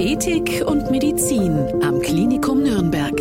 Ethik und Medizin am Klinikum Nürnberg.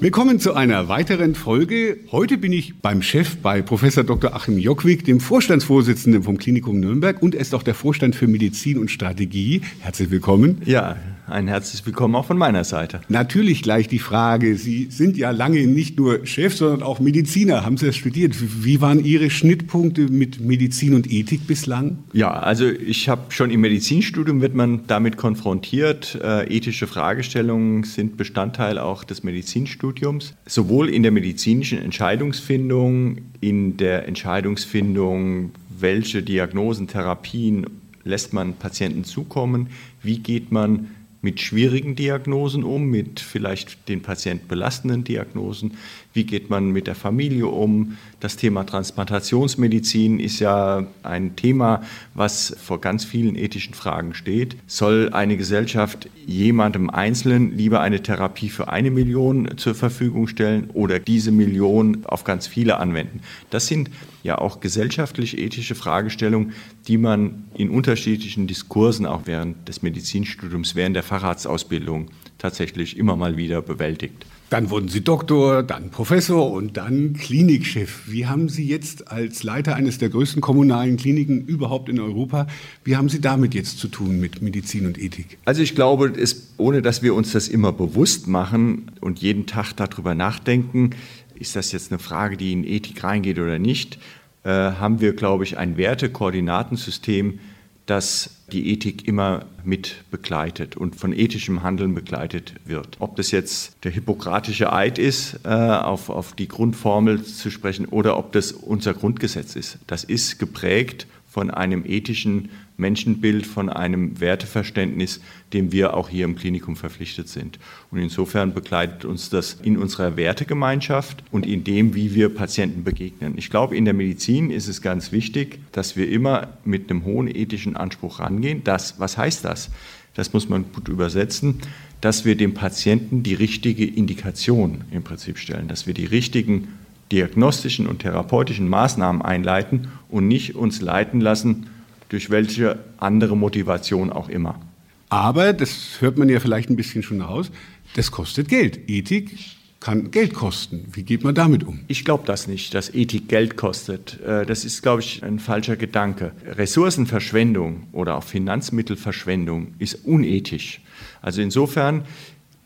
Willkommen zu einer weiteren Folge. Heute bin ich beim Chef, bei Professor Dr. Achim Jockwig, dem Vorstandsvorsitzenden vom Klinikum Nürnberg und er ist auch der Vorstand für Medizin und Strategie. Herzlich willkommen. Ja, ein herzliches Willkommen auch von meiner Seite. Natürlich gleich die Frage, Sie sind ja lange nicht nur Chef, sondern auch Mediziner. Haben Sie das studiert? Wie waren Ihre Schnittpunkte mit Medizin und Ethik bislang? Ja, also ich habe schon im Medizinstudium wird man damit konfrontiert. Äh, ethische Fragestellungen sind Bestandteil auch des Medizinstudiums. Sowohl in der medizinischen Entscheidungsfindung, in der Entscheidungsfindung, welche Diagnosen, Therapien lässt man Patienten zukommen, wie geht man mit schwierigen Diagnosen um, mit vielleicht den Patient belastenden Diagnosen? Wie geht man mit der Familie um? Das Thema Transplantationsmedizin ist ja ein Thema, was vor ganz vielen ethischen Fragen steht. Soll eine Gesellschaft jemandem Einzelnen lieber eine Therapie für eine Million zur Verfügung stellen oder diese Million auf ganz viele anwenden? Das sind ja auch gesellschaftlich-ethische Fragestellungen, die man in unterschiedlichen Diskursen auch während des Medizinstudiums, während der Facharztausbildung tatsächlich immer mal wieder bewältigt. Dann wurden Sie Doktor, dann Professor und dann Klinikchef. Wie haben Sie jetzt als Leiter eines der größten kommunalen Kliniken überhaupt in Europa, wie haben Sie damit jetzt zu tun mit Medizin und Ethik? Also ich glaube, es, ohne dass wir uns das immer bewusst machen und jeden Tag darüber nachdenken, ist das jetzt eine Frage, die in Ethik reingeht oder nicht, äh, haben wir, glaube ich, ein Wertekoordinatensystem, das die Ethik immer mit begleitet und von ethischem Handeln begleitet wird. Ob das jetzt der hippokratische Eid ist, äh, auf, auf die Grundformel zu sprechen, oder ob das unser Grundgesetz ist. Das ist geprägt von einem ethischen Menschenbild, von einem Werteverständnis, dem wir auch hier im Klinikum verpflichtet sind. Und insofern begleitet uns das in unserer Wertegemeinschaft und in dem, wie wir Patienten begegnen. Ich glaube, in der Medizin ist es ganz wichtig, dass wir immer mit einem hohen ethischen Anspruch rangehen. Das, was heißt das? Das muss man gut übersetzen, dass wir dem Patienten die richtige Indikation im Prinzip stellen, dass wir die richtigen diagnostischen und therapeutischen Maßnahmen einleiten und nicht uns leiten lassen durch welche andere Motivation auch immer. Aber, das hört man ja vielleicht ein bisschen schon raus, das kostet Geld. Ethik kann Geld kosten. Wie geht man damit um? Ich glaube das nicht, dass Ethik Geld kostet. Äh, das ist, glaube ich, ein falscher Gedanke. Ressourcenverschwendung oder auch Finanzmittelverschwendung ist unethisch. Also insofern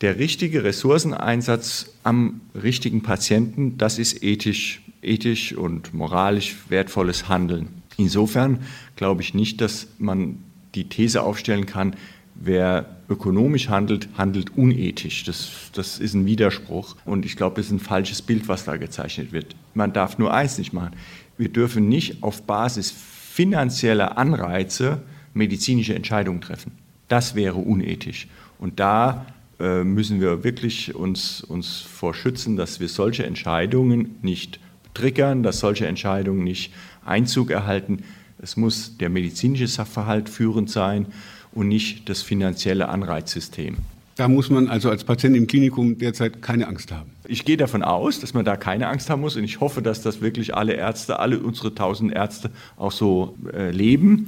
der richtige Ressourceneinsatz am richtigen Patienten, das ist ethisch, ethisch und moralisch wertvolles Handeln. Insofern glaube ich nicht, dass man die These aufstellen kann, wer ökonomisch handelt, handelt unethisch. Das, das ist ein Widerspruch und ich glaube, es ist ein falsches Bild, was da gezeichnet wird. Man darf nur eins nicht machen. Wir dürfen nicht auf Basis finanzieller Anreize medizinische Entscheidungen treffen. Das wäre unethisch. Und da müssen wir wirklich uns, uns vor schützen, dass wir solche Entscheidungen nicht triggern, dass solche Entscheidungen nicht Einzug erhalten. Es muss der medizinische Sachverhalt führend sein und nicht das finanzielle Anreizsystem. Da muss man also als Patient im Klinikum derzeit keine Angst haben. Ich gehe davon aus, dass man da keine Angst haben muss und ich hoffe, dass das wirklich alle Ärzte, alle unsere tausend Ärzte auch so äh, leben.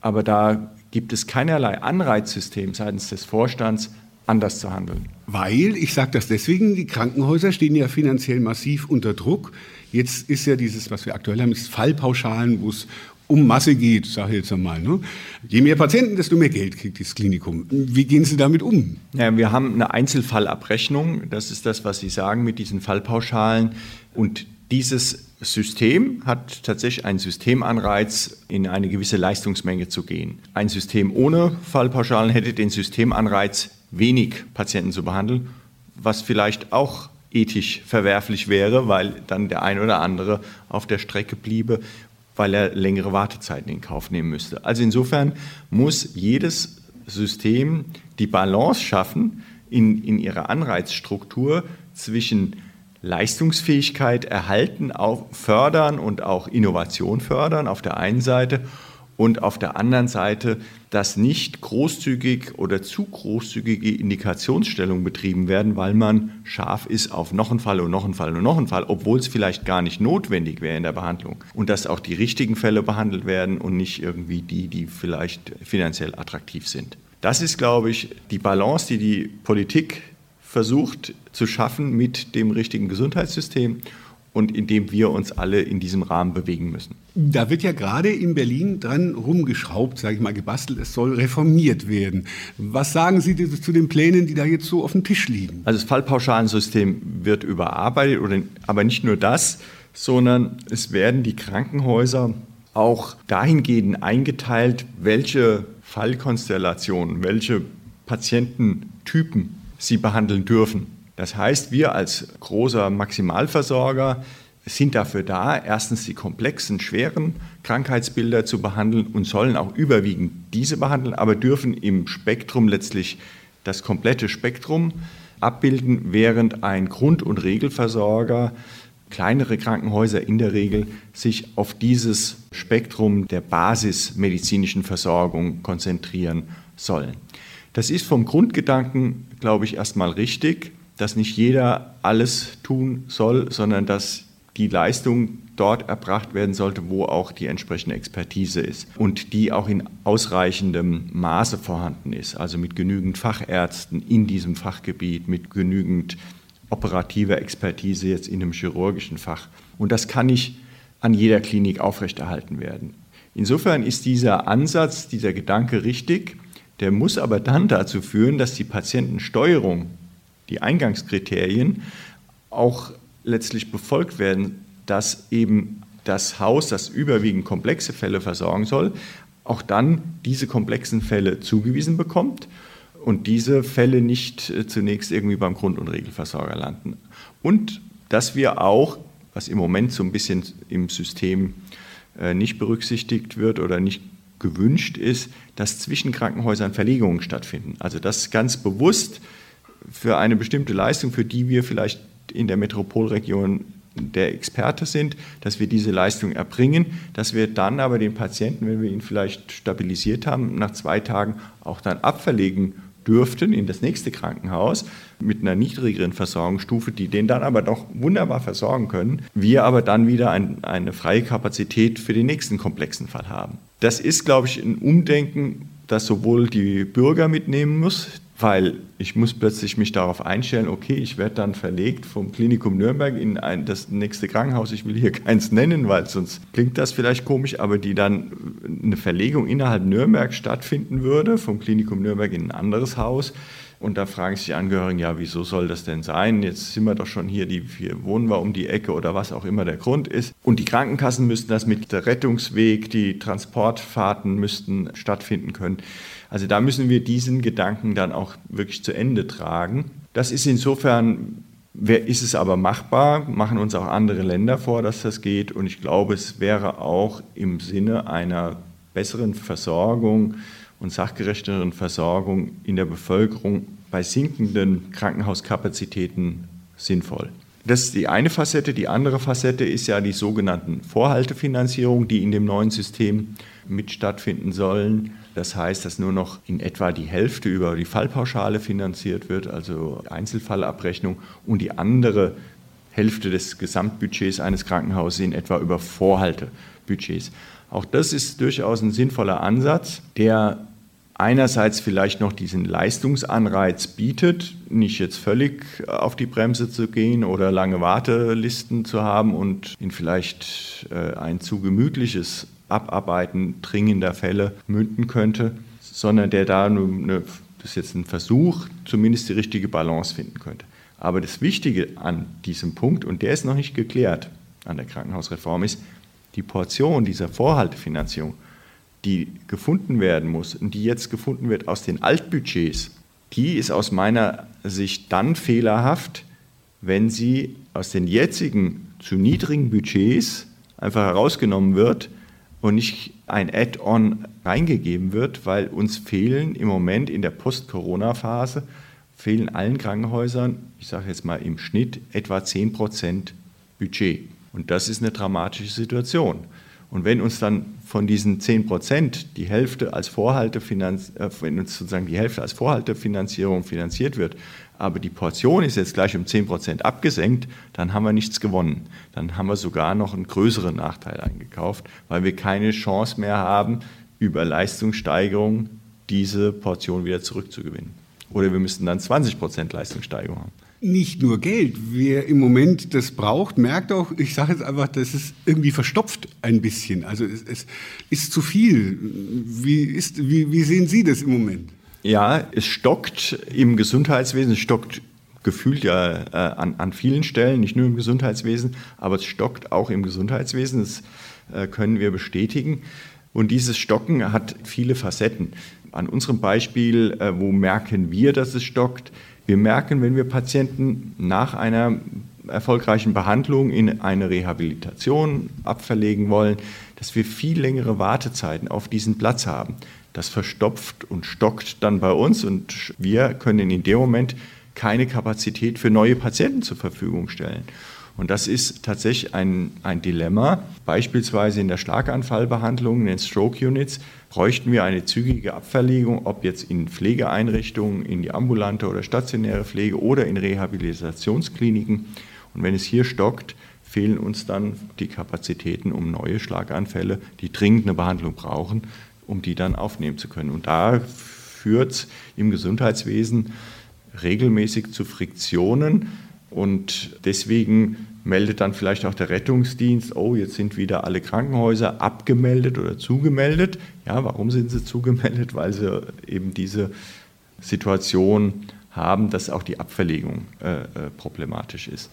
Aber da gibt es keinerlei Anreizsystem seitens des Vorstands, anders zu handeln. Weil, ich sage das deswegen, die Krankenhäuser stehen ja finanziell massiv unter Druck. Jetzt ist ja dieses, was wir aktuell haben, ist Fallpauschalen, wo es um Masse geht, sage ich jetzt einmal. Ne? Je mehr Patienten, desto mehr Geld kriegt das Klinikum. Wie gehen Sie damit um? Ja, wir haben eine Einzelfallabrechnung. Das ist das, was Sie sagen mit diesen Fallpauschalen. Und dieses System hat tatsächlich einen Systemanreiz, in eine gewisse Leistungsmenge zu gehen. Ein System ohne Fallpauschalen hätte den Systemanreiz, wenig Patienten zu behandeln, was vielleicht auch ethisch verwerflich wäre, weil dann der ein oder andere auf der Strecke bliebe, weil er längere Wartezeiten in Kauf nehmen müsste. Also insofern muss jedes System die Balance schaffen in, in ihrer Anreizstruktur zwischen Leistungsfähigkeit erhalten, fördern und auch Innovation fördern auf der einen Seite und auf der anderen Seite, dass nicht großzügig oder zu großzügige Indikationsstellungen betrieben werden, weil man scharf ist auf noch einen Fall und noch einen Fall und noch einen Fall, obwohl es vielleicht gar nicht notwendig wäre in der Behandlung. Und dass auch die richtigen Fälle behandelt werden und nicht irgendwie die, die vielleicht finanziell attraktiv sind. Das ist, glaube ich, die Balance, die die Politik versucht zu schaffen mit dem richtigen Gesundheitssystem und in dem wir uns alle in diesem Rahmen bewegen müssen. Da wird ja gerade in Berlin dran rumgeschraubt, sage ich mal, gebastelt, es soll reformiert werden. Was sagen Sie zu den Plänen, die da jetzt so auf dem Tisch liegen? Also das Fallpauschalensystem wird überarbeitet, oder, aber nicht nur das, sondern es werden die Krankenhäuser auch dahingehend eingeteilt, welche Fallkonstellationen, welche Patiententypen sie behandeln dürfen. Das heißt, wir als großer Maximalversorger sind dafür da, erstens die komplexen, schweren Krankheitsbilder zu behandeln und sollen auch überwiegend diese behandeln, aber dürfen im Spektrum letztlich das komplette Spektrum abbilden, während ein Grund- und Regelversorger, kleinere Krankenhäuser in der Regel, sich auf dieses Spektrum der basismedizinischen Versorgung konzentrieren sollen. Das ist vom Grundgedanken, glaube ich, erstmal richtig dass nicht jeder alles tun soll, sondern dass die Leistung dort erbracht werden sollte, wo auch die entsprechende Expertise ist und die auch in ausreichendem Maße vorhanden ist, also mit genügend Fachärzten in diesem Fachgebiet, mit genügend operativer Expertise jetzt in einem chirurgischen Fach. Und das kann nicht an jeder Klinik aufrechterhalten werden. Insofern ist dieser Ansatz, dieser Gedanke richtig, der muss aber dann dazu führen, dass die Patientensteuerung die Eingangskriterien auch letztlich befolgt werden, dass eben das Haus, das überwiegend komplexe Fälle versorgen soll, auch dann diese komplexen Fälle zugewiesen bekommt und diese Fälle nicht äh, zunächst irgendwie beim Grund- und Regelversorger landen. Und dass wir auch, was im Moment so ein bisschen im System äh, nicht berücksichtigt wird oder nicht gewünscht ist, dass zwischen Krankenhäusern Verlegungen stattfinden. Also dass ganz bewusst für eine bestimmte Leistung, für die wir vielleicht in der Metropolregion der Experte sind, dass wir diese Leistung erbringen, dass wir dann aber den Patienten, wenn wir ihn vielleicht stabilisiert haben, nach zwei Tagen auch dann abverlegen dürften in das nächste Krankenhaus mit einer niedrigeren Versorgungsstufe, die den dann aber doch wunderbar versorgen können. Wir aber dann wieder ein, eine freie Kapazität für den nächsten komplexen Fall haben. Das ist, glaube ich, ein Umdenken, das sowohl die Bürger mitnehmen muss, weil ich muss plötzlich mich darauf einstellen, okay, ich werde dann verlegt vom Klinikum Nürnberg in ein, das nächste Krankenhaus, ich will hier keins nennen, weil sonst klingt das vielleicht komisch, aber die dann eine Verlegung innerhalb Nürnberg stattfinden würde, vom Klinikum Nürnberg in ein anderes Haus. Und da fragen sich die Angehörigen, ja, wieso soll das denn sein? Jetzt sind wir doch schon hier, die, hier wohnen wir um die Ecke oder was auch immer der Grund ist. Und die Krankenkassen müssten das mit der Rettungsweg, die Transportfahrten müssten stattfinden können. Also da müssen wir diesen Gedanken dann auch wirklich zu Ende tragen. Das ist insofern, ist es aber machbar, machen uns auch andere Länder vor, dass das geht. Und ich glaube, es wäre auch im Sinne einer besseren Versorgung und sachgerechteren Versorgung in der Bevölkerung bei sinkenden Krankenhauskapazitäten sinnvoll. Das ist die eine Facette. Die andere Facette ist ja die sogenannten Vorhaltefinanzierungen, die in dem neuen System mit stattfinden sollen. Das heißt, dass nur noch in etwa die Hälfte über die Fallpauschale finanziert wird, also Einzelfallabrechnung, und die andere Hälfte des Gesamtbudgets eines Krankenhauses in etwa über Vorhaltebudgets. Auch das ist durchaus ein sinnvoller Ansatz, der einerseits vielleicht noch diesen Leistungsanreiz bietet, nicht jetzt völlig auf die Bremse zu gehen oder lange Wartelisten zu haben und in vielleicht äh, ein zu gemütliches Abarbeiten dringender Fälle münden könnte, sondern der da eine, das ist jetzt ein Versuch, zumindest die richtige Balance finden könnte. Aber das Wichtige an diesem Punkt, und der ist noch nicht geklärt an der Krankenhausreform, ist, die Portion dieser Vorhaltefinanzierung, die gefunden werden muss und die jetzt gefunden wird aus den Altbudgets, die ist aus meiner Sicht dann fehlerhaft, wenn sie aus den jetzigen zu niedrigen Budgets einfach herausgenommen wird und nicht ein Add-on reingegeben wird, weil uns fehlen im Moment in der Post-Corona-Phase, fehlen allen Krankenhäusern, ich sage jetzt mal im Schnitt, etwa 10 Prozent Budget. Und das ist eine dramatische Situation. Und wenn uns dann von diesen 10 Prozent die Hälfte als Vorhaltefinanz äh, wenn uns sozusagen die Hälfte als Vorhaltefinanzierung finanziert wird, aber die Portion ist jetzt gleich um 10 Prozent abgesenkt, dann haben wir nichts gewonnen. Dann haben wir sogar noch einen größeren Nachteil eingekauft, weil wir keine Chance mehr haben, über Leistungssteigerung diese Portion wieder zurückzugewinnen. Oder wir müssten dann 20 Prozent Leistungssteigerung haben nicht nur Geld. Wer im Moment das braucht, merkt auch, ich sage jetzt einfach, das ist irgendwie verstopft ein bisschen. Also es, es ist zu viel. Wie, ist, wie, wie sehen Sie das im Moment? Ja, es stockt im Gesundheitswesen, es stockt gefühlt ja äh, an, an vielen Stellen, nicht nur im Gesundheitswesen, aber es stockt auch im Gesundheitswesen. Das äh, können wir bestätigen. Und dieses Stocken hat viele Facetten. An unserem Beispiel, äh, wo merken wir, dass es stockt? Wir merken, wenn wir Patienten nach einer erfolgreichen Behandlung in eine Rehabilitation abverlegen wollen, dass wir viel längere Wartezeiten auf diesen Platz haben. Das verstopft und stockt dann bei uns und wir können in dem Moment keine Kapazität für neue Patienten zur Verfügung stellen. Und das ist tatsächlich ein, ein Dilemma. Beispielsweise in der Schlaganfallbehandlung, in den Stroke Units, bräuchten wir eine zügige Abverlegung, ob jetzt in Pflegeeinrichtungen, in die ambulante oder stationäre Pflege oder in Rehabilitationskliniken. Und wenn es hier stockt, fehlen uns dann die Kapazitäten, um neue Schlaganfälle, die dringend eine Behandlung brauchen, um die dann aufnehmen zu können. Und da führt es im Gesundheitswesen regelmäßig zu Friktionen und deswegen meldet dann vielleicht auch der Rettungsdienst, oh, jetzt sind wieder alle Krankenhäuser abgemeldet oder zugemeldet. Ja, warum sind sie zugemeldet? Weil sie eben diese Situation haben, dass auch die Abverlegung äh, äh, problematisch ist.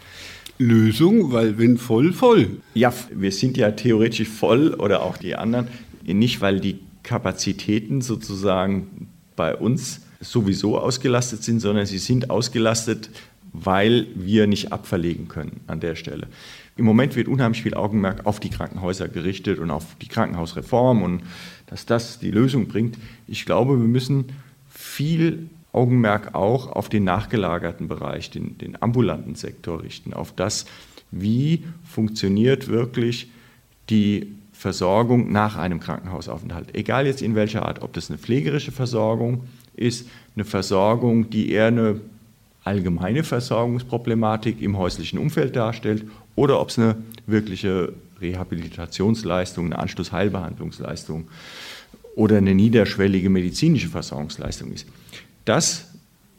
Lösung, weil wenn voll, voll. Ja, wir sind ja theoretisch voll oder auch die anderen, nicht weil die Kapazitäten sozusagen bei uns sowieso ausgelastet sind, sondern sie sind ausgelastet, weil wir nicht abverlegen können an der Stelle. Im Moment wird unheimlich viel Augenmerk auf die Krankenhäuser gerichtet und auf die Krankenhausreform und dass das die Lösung bringt. Ich glaube, wir müssen viel Augenmerk auch auf den nachgelagerten Bereich, den, den ambulanten Sektor richten, auf das, wie funktioniert wirklich die Versorgung nach einem Krankenhausaufenthalt. Egal jetzt in welcher Art, ob das eine pflegerische Versorgung ist, eine Versorgung, die eher eine allgemeine Versorgungsproblematik im häuslichen Umfeld darstellt oder ob es eine wirkliche Rehabilitationsleistung, eine Anschlussheilbehandlungsleistung oder eine niederschwellige medizinische Versorgungsleistung ist. Das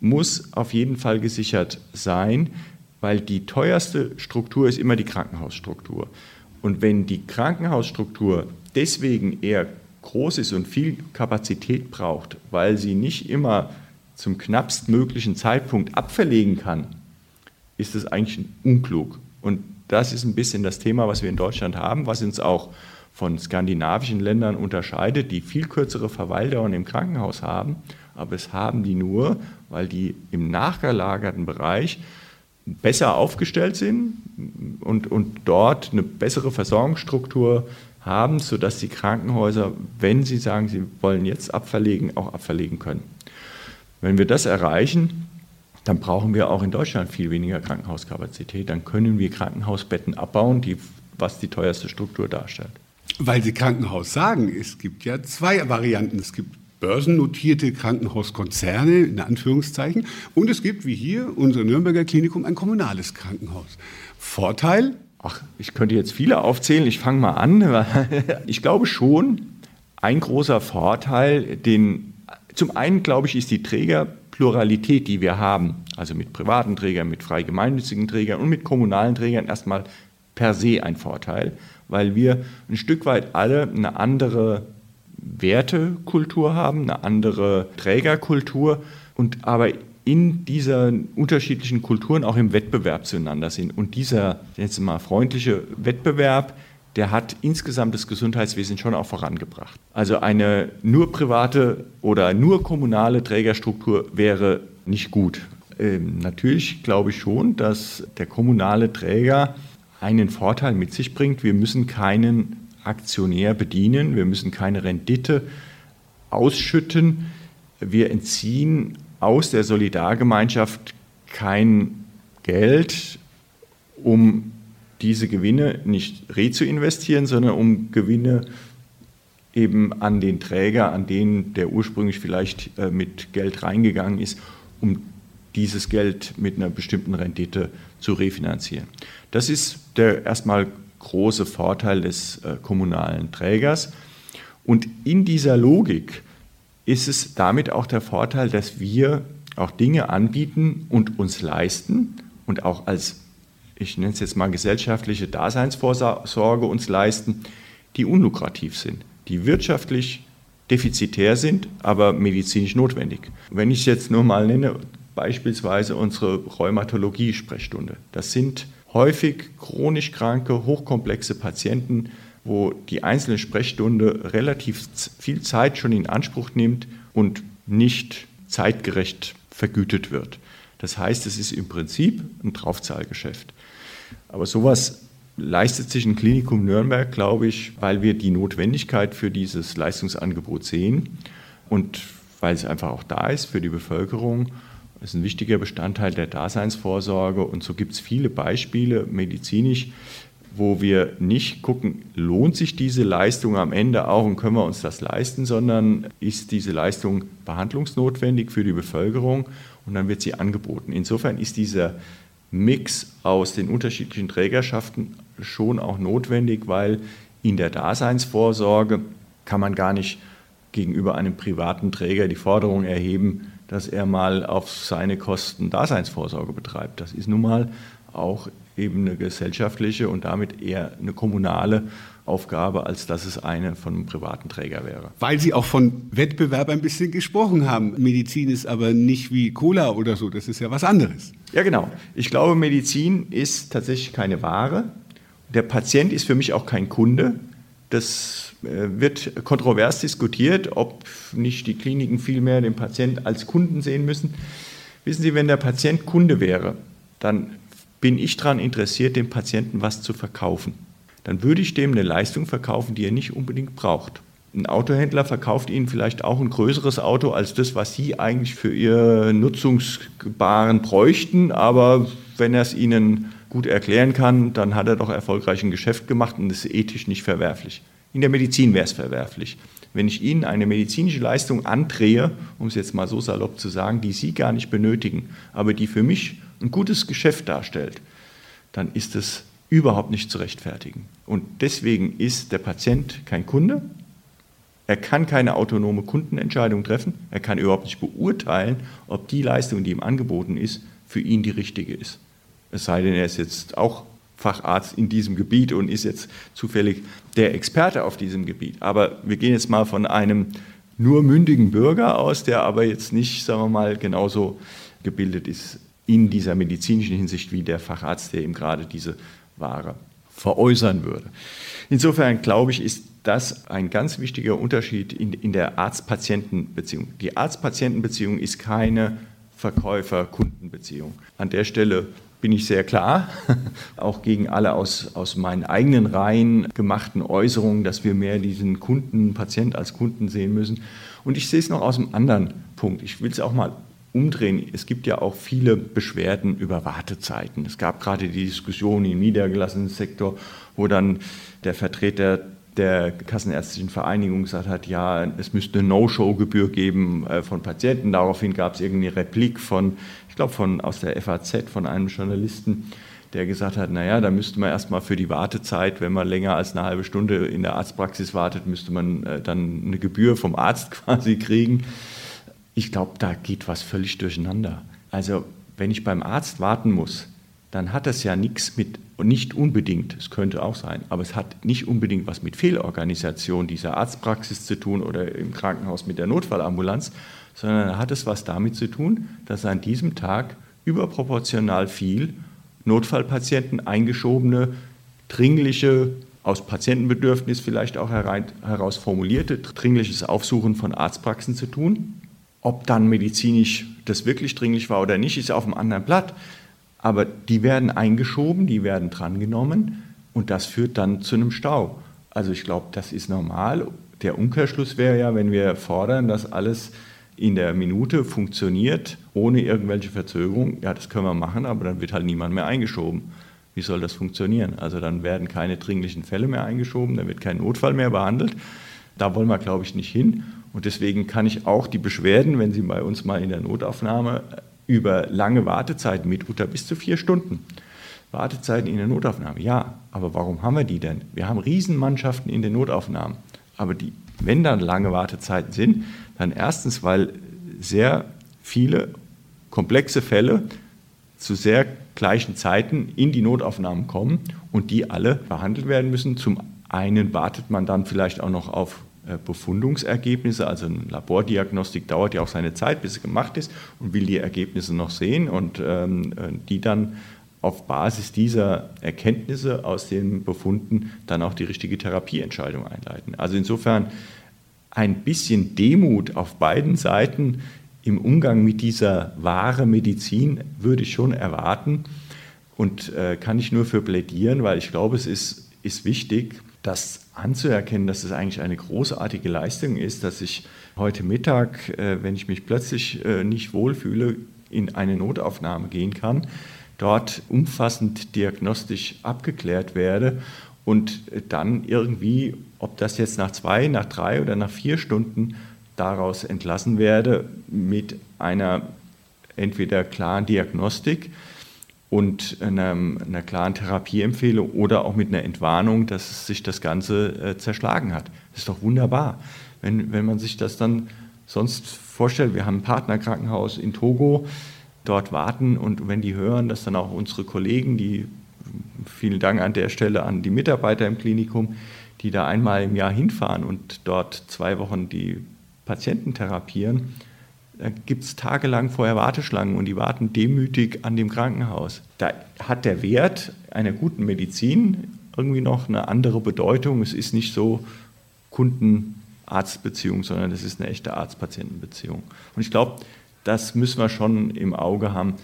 muss auf jeden Fall gesichert sein, weil die teuerste Struktur ist immer die Krankenhausstruktur. Und wenn die Krankenhausstruktur deswegen eher groß ist und viel Kapazität braucht, weil sie nicht immer zum knappstmöglichen Zeitpunkt abverlegen kann, ist es eigentlich unklug. Und das ist ein bisschen das Thema, was wir in Deutschland haben, was uns auch von skandinavischen Ländern unterscheidet, die viel kürzere Verweildauern im Krankenhaus haben. Aber es haben die nur, weil die im nachgelagerten Bereich besser aufgestellt sind und, und dort eine bessere Versorgungsstruktur haben, sodass die Krankenhäuser, wenn sie sagen, sie wollen jetzt abverlegen, auch abverlegen können. Wenn wir das erreichen, dann brauchen wir auch in Deutschland viel weniger Krankenhauskapazität. Dann können wir Krankenhausbetten abbauen, die, was die teuerste Struktur darstellt. Weil Sie Krankenhaus sagen, es gibt ja zwei Varianten. Es gibt börsennotierte Krankenhauskonzerne, in Anführungszeichen, und es gibt, wie hier, unser Nürnberger Klinikum, ein kommunales Krankenhaus. Vorteil? Ach, ich könnte jetzt viele aufzählen. Ich fange mal an. Ich glaube schon, ein großer Vorteil, den zum einen, glaube ich, ist die Trägerpluralität, die wir haben, also mit privaten Trägern, mit frei gemeinnützigen Trägern und mit kommunalen Trägern erstmal per se ein Vorteil, weil wir ein Stück weit alle eine andere Wertekultur haben, eine andere Trägerkultur und aber in dieser unterschiedlichen Kulturen auch im Wettbewerb zueinander sind. Und dieser jetzt mal freundliche Wettbewerb, der hat insgesamt das Gesundheitswesen schon auch vorangebracht. Also eine nur private oder nur kommunale Trägerstruktur wäre nicht gut. Ähm, natürlich glaube ich schon, dass der kommunale Träger einen Vorteil mit sich bringt. Wir müssen keinen Aktionär bedienen, wir müssen keine Rendite ausschütten. Wir entziehen aus der Solidargemeinschaft kein Geld, um diese Gewinne nicht re-zu-investieren, sondern um Gewinne eben an den Träger, an den der ursprünglich vielleicht äh, mit Geld reingegangen ist, um dieses Geld mit einer bestimmten Rendite zu refinanzieren. Das ist der erstmal große Vorteil des äh, kommunalen Trägers. Und in dieser Logik ist es damit auch der Vorteil, dass wir auch Dinge anbieten und uns leisten und auch als, ich nenne es jetzt mal gesellschaftliche Daseinsvorsorge uns leisten, die unlukrativ sind, die wirtschaftlich defizitär sind, aber medizinisch notwendig. Wenn ich es jetzt nur mal nenne, beispielsweise unsere Rheumatologie-Sprechstunde. Das sind häufig chronisch kranke, hochkomplexe Patienten, wo die einzelne Sprechstunde relativ viel Zeit schon in Anspruch nimmt und nicht zeitgerecht vergütet wird. Das heißt, es ist im Prinzip ein Draufzahlgeschäft. Aber sowas leistet sich ein Klinikum Nürnberg, glaube ich, weil wir die Notwendigkeit für dieses Leistungsangebot sehen und weil es einfach auch da ist für die Bevölkerung. Es ist ein wichtiger Bestandteil der Daseinsvorsorge und so gibt es viele Beispiele medizinisch, wo wir nicht gucken, lohnt sich diese Leistung am Ende auch und können wir uns das leisten, sondern ist diese Leistung behandlungsnotwendig für die Bevölkerung und dann wird sie angeboten. Insofern ist dieser Mix aus den unterschiedlichen Trägerschaften schon auch notwendig, weil in der Daseinsvorsorge kann man gar nicht gegenüber einem privaten Träger die Forderung erheben, dass er mal auf seine Kosten Daseinsvorsorge betreibt. Das ist nun mal auch eben eine gesellschaftliche und damit eher eine kommunale Aufgabe, als dass es eine von einem privaten Träger wäre. Weil Sie auch von Wettbewerb ein bisschen gesprochen haben. Medizin ist aber nicht wie Cola oder so, das ist ja was anderes. Ja, genau. Ich glaube, Medizin ist tatsächlich keine Ware. Der Patient ist für mich auch kein Kunde. Das äh, wird kontrovers diskutiert, ob nicht die Kliniken vielmehr den Patienten als Kunden sehen müssen. Wissen Sie, wenn der Patient Kunde wäre, dann bin ich daran interessiert, dem Patienten was zu verkaufen. Dann würde ich dem eine Leistung verkaufen, die er nicht unbedingt braucht. Ein Autohändler verkauft Ihnen vielleicht auch ein größeres Auto als das, was Sie eigentlich für Ihr Nutzungsbaren bräuchten. Aber wenn er es Ihnen gut erklären kann, dann hat er doch erfolgreich ein Geschäft gemacht und ist ethisch nicht verwerflich. In der Medizin wäre es verwerflich. Wenn ich Ihnen eine medizinische Leistung andrehe, um es jetzt mal so salopp zu sagen, die Sie gar nicht benötigen, aber die für mich ein gutes Geschäft darstellt, dann ist es überhaupt nicht zu rechtfertigen. Und deswegen ist der Patient kein Kunde. Er kann keine autonome Kundenentscheidung treffen. Er kann überhaupt nicht beurteilen, ob die Leistung, die ihm angeboten ist, für ihn die richtige ist. Es sei denn, er ist jetzt auch Facharzt in diesem Gebiet und ist jetzt zufällig der Experte auf diesem Gebiet. Aber wir gehen jetzt mal von einem nur mündigen Bürger aus, der aber jetzt nicht, sagen wir mal, genauso gebildet ist in dieser medizinischen Hinsicht wie der Facharzt, der ihm gerade diese Ware veräußern würde. Insofern glaube ich, ist das ein ganz wichtiger Unterschied in, in der Arzt-Patienten-Beziehung. Die Arzt-Patienten-Beziehung ist keine Verkäufer-Kundenbeziehung. An der Stelle bin ich sehr klar, auch gegen alle aus, aus meinen eigenen Reihen gemachten Äußerungen, dass wir mehr diesen Kunden, Patient als Kunden sehen müssen. Und ich sehe es noch aus einem anderen Punkt. Ich will es auch mal umdrehen. Es gibt ja auch viele Beschwerden über Wartezeiten. Es gab gerade die Diskussion im niedergelassenen Sektor, wo dann der Vertreter der Kassenärztlichen Vereinigung gesagt hat, ja, es müsste eine No-Show-Gebühr geben äh, von Patienten. Daraufhin gab es irgendeine Replik von, ich glaube, von, aus der FAZ, von einem Journalisten, der gesagt hat, naja, da müsste man erstmal für die Wartezeit, wenn man länger als eine halbe Stunde in der Arztpraxis wartet, müsste man äh, dann eine Gebühr vom Arzt quasi kriegen. Ich glaube, da geht was völlig durcheinander. Also, wenn ich beim Arzt warten muss, dann hat das ja nichts mit, nicht unbedingt, es könnte auch sein, aber es hat nicht unbedingt was mit Fehlorganisation dieser Arztpraxis zu tun oder im Krankenhaus mit der Notfallambulanz, sondern hat es was damit zu tun, dass an diesem Tag überproportional viel Notfallpatienten eingeschobene, dringliche, aus Patientenbedürfnis vielleicht auch heraus formulierte, dringliches Aufsuchen von Arztpraxen zu tun. Ob dann medizinisch das wirklich dringlich war oder nicht, ist auf einem anderen Blatt. Aber die werden eingeschoben, die werden drangenommen und das führt dann zu einem Stau. Also ich glaube, das ist normal. Der Umkehrschluss wäre ja, wenn wir fordern, dass alles in der Minute funktioniert, ohne irgendwelche Verzögerung. Ja, das können wir machen, aber dann wird halt niemand mehr eingeschoben. Wie soll das funktionieren? Also dann werden keine dringlichen Fälle mehr eingeschoben, dann wird kein Notfall mehr behandelt. Da wollen wir, glaube ich, nicht hin. Und deswegen kann ich auch die Beschwerden, wenn Sie bei uns mal in der Notaufnahme über lange Wartezeiten, mitunter bis zu vier Stunden. Wartezeiten in der Notaufnahme, ja, aber warum haben wir die denn? Wir haben Riesenmannschaften in den Notaufnahmen, aber die wenn da lange Wartezeiten sind, dann erstens, weil sehr viele komplexe Fälle zu sehr gleichen Zeiten in die Notaufnahmen kommen und die alle behandelt werden müssen. Zum einen wartet man dann vielleicht auch noch auf Befundungsergebnisse, also eine Labordiagnostik dauert ja auch seine Zeit, bis sie gemacht ist und will die Ergebnisse noch sehen und ähm, äh, die dann auf Basis dieser Erkenntnisse aus den Befunden dann auch die richtige Therapieentscheidung einleiten. Also insofern ein bisschen Demut auf beiden Seiten im Umgang mit dieser wahre Medizin würde ich schon erwarten und äh, kann ich nur für plädieren, weil ich glaube, es ist, ist wichtig, das anzuerkennen, dass es eigentlich eine großartige Leistung ist, dass ich heute Mittag, äh, wenn ich mich plötzlich äh, nicht wohlfühle, in eine Notaufnahme gehen kann, dort umfassend diagnostisch abgeklärt werde und dann irgendwie, ob das jetzt nach zwei, nach drei oder nach vier Stunden daraus entlassen werde mit einer entweder klaren Diagnostik und einer, einer klaren Therapieempfehlung oder auch mit einer Entwarnung, dass sich das Ganze äh, zerschlagen hat. Das ist doch wunderbar, wenn, wenn man sich das dann sonst vorstellt. Wir haben ein Partnerkrankenhaus in Togo, dort warten und wenn die hören, dass dann auch unsere Kollegen, die vielen Dank an der Stelle an die Mitarbeiter im Klinikum, die da einmal im Jahr hinfahren und dort zwei Wochen die Patienten therapieren, da gibt es tagelang vorher Warteschlangen und die warten demütig an dem Krankenhaus. Da hat der Wert einer guten Medizin irgendwie noch eine andere Bedeutung. Es ist nicht so Kunden-Arzt-Beziehung, sondern es ist eine echte Arzt-Patienten-Beziehung. Und ich glaube, das müssen wir schon im Auge haben.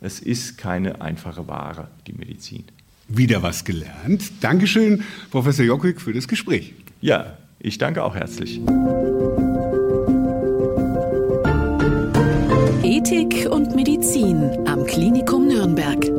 Es ist keine einfache Ware, die Medizin. Wieder was gelernt. Dankeschön, Professor Jockig, für das Gespräch. Ja, ich danke auch herzlich. Ethik und Medizin am Klinikum Nürnberg.